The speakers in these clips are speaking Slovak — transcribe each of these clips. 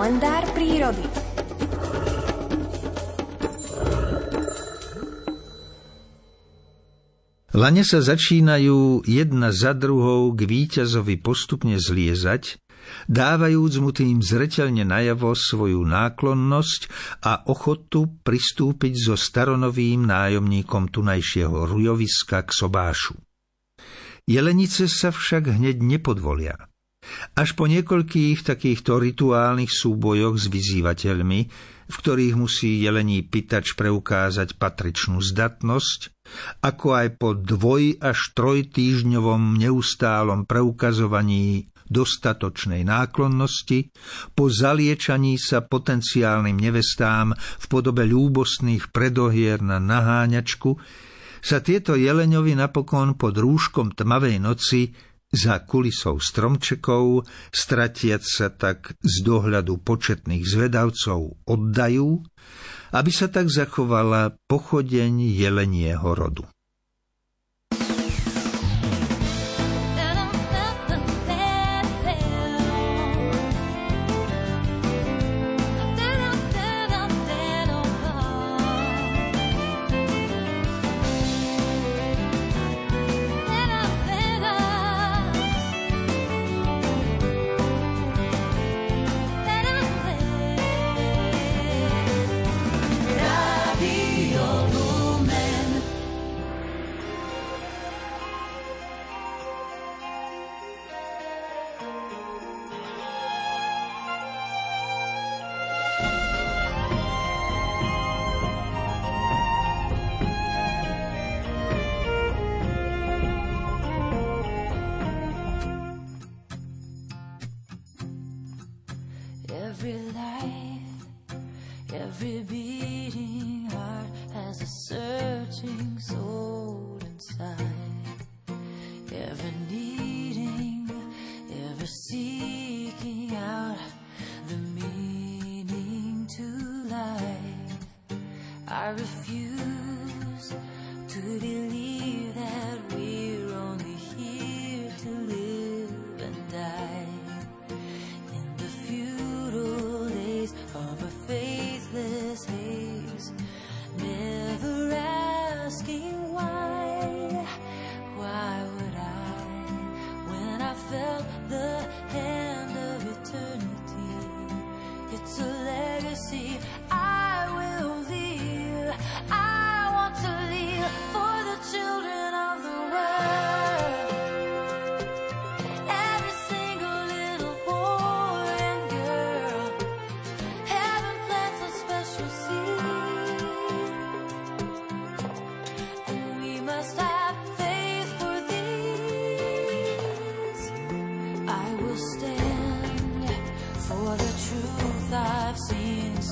Kalendár prírody. Lane sa začínajú jedna za druhou k víťazovi postupne zliezať, dávajúc mu tým zreteľne najavo svoju náklonnosť a ochotu pristúpiť so staronovým nájomníkom tunajšieho rujoviska k sobášu. Jelenice sa však hneď nepodvolia. Až po niekoľkých takýchto rituálnych súbojoch s vyzývateľmi, v ktorých musí jelení pýtač preukázať patričnú zdatnosť, ako aj po dvoj až trojtýždňovom neustálom preukazovaní dostatočnej náklonnosti, po zaliečaní sa potenciálnym nevestám v podobe ľúbostných predohier na naháňačku, sa tieto jeleňovi napokon pod rúškom tmavej noci za kulisou stromčekov, stratiac sa tak z dohľadu početných zvedavcov, oddajú, aby sa tak zachovala pochodeň jelenieho rodu. Every life, every beating heart has a searching soul inside.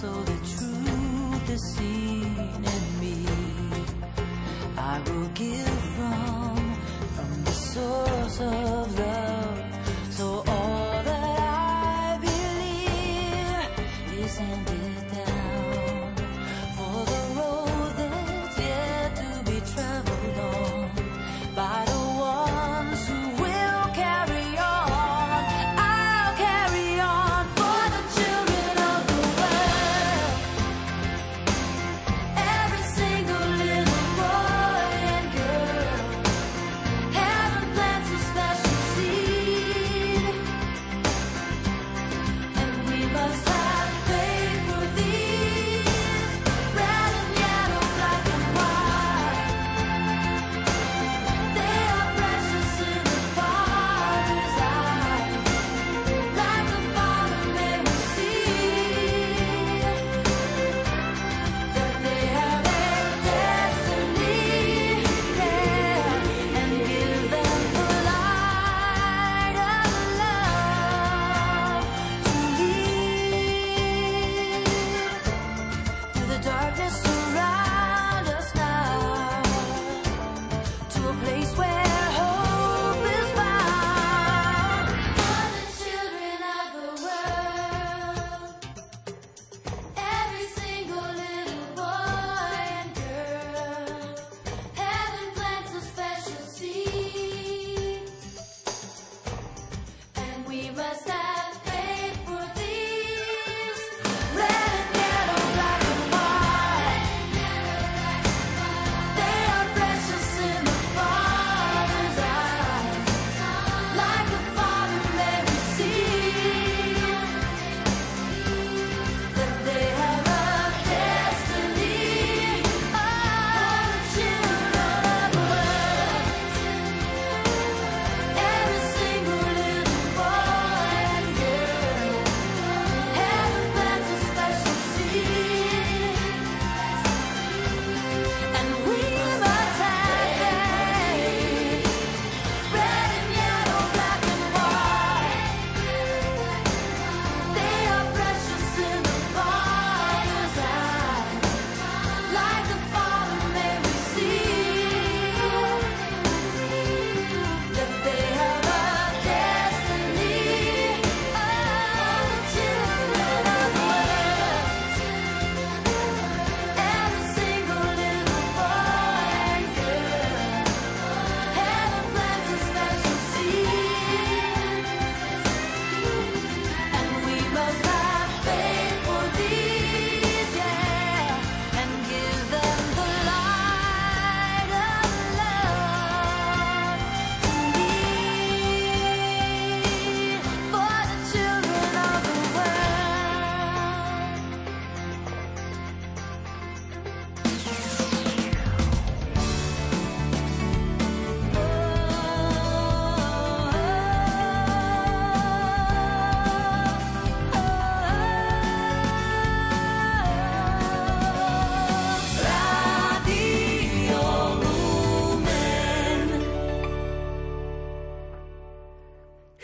So the truth is seen in me. I will give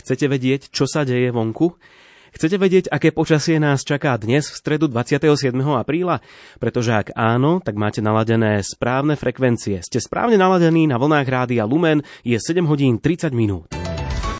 Chcete vedieť, čo sa deje vonku? Chcete vedieť, aké počasie nás čaká dnes v stredu 27. apríla? Pretože ak áno, tak máte naladené správne frekvencie. Ste správne naladení na vlnách rádia Lumen, je 7 hodín 30 minút.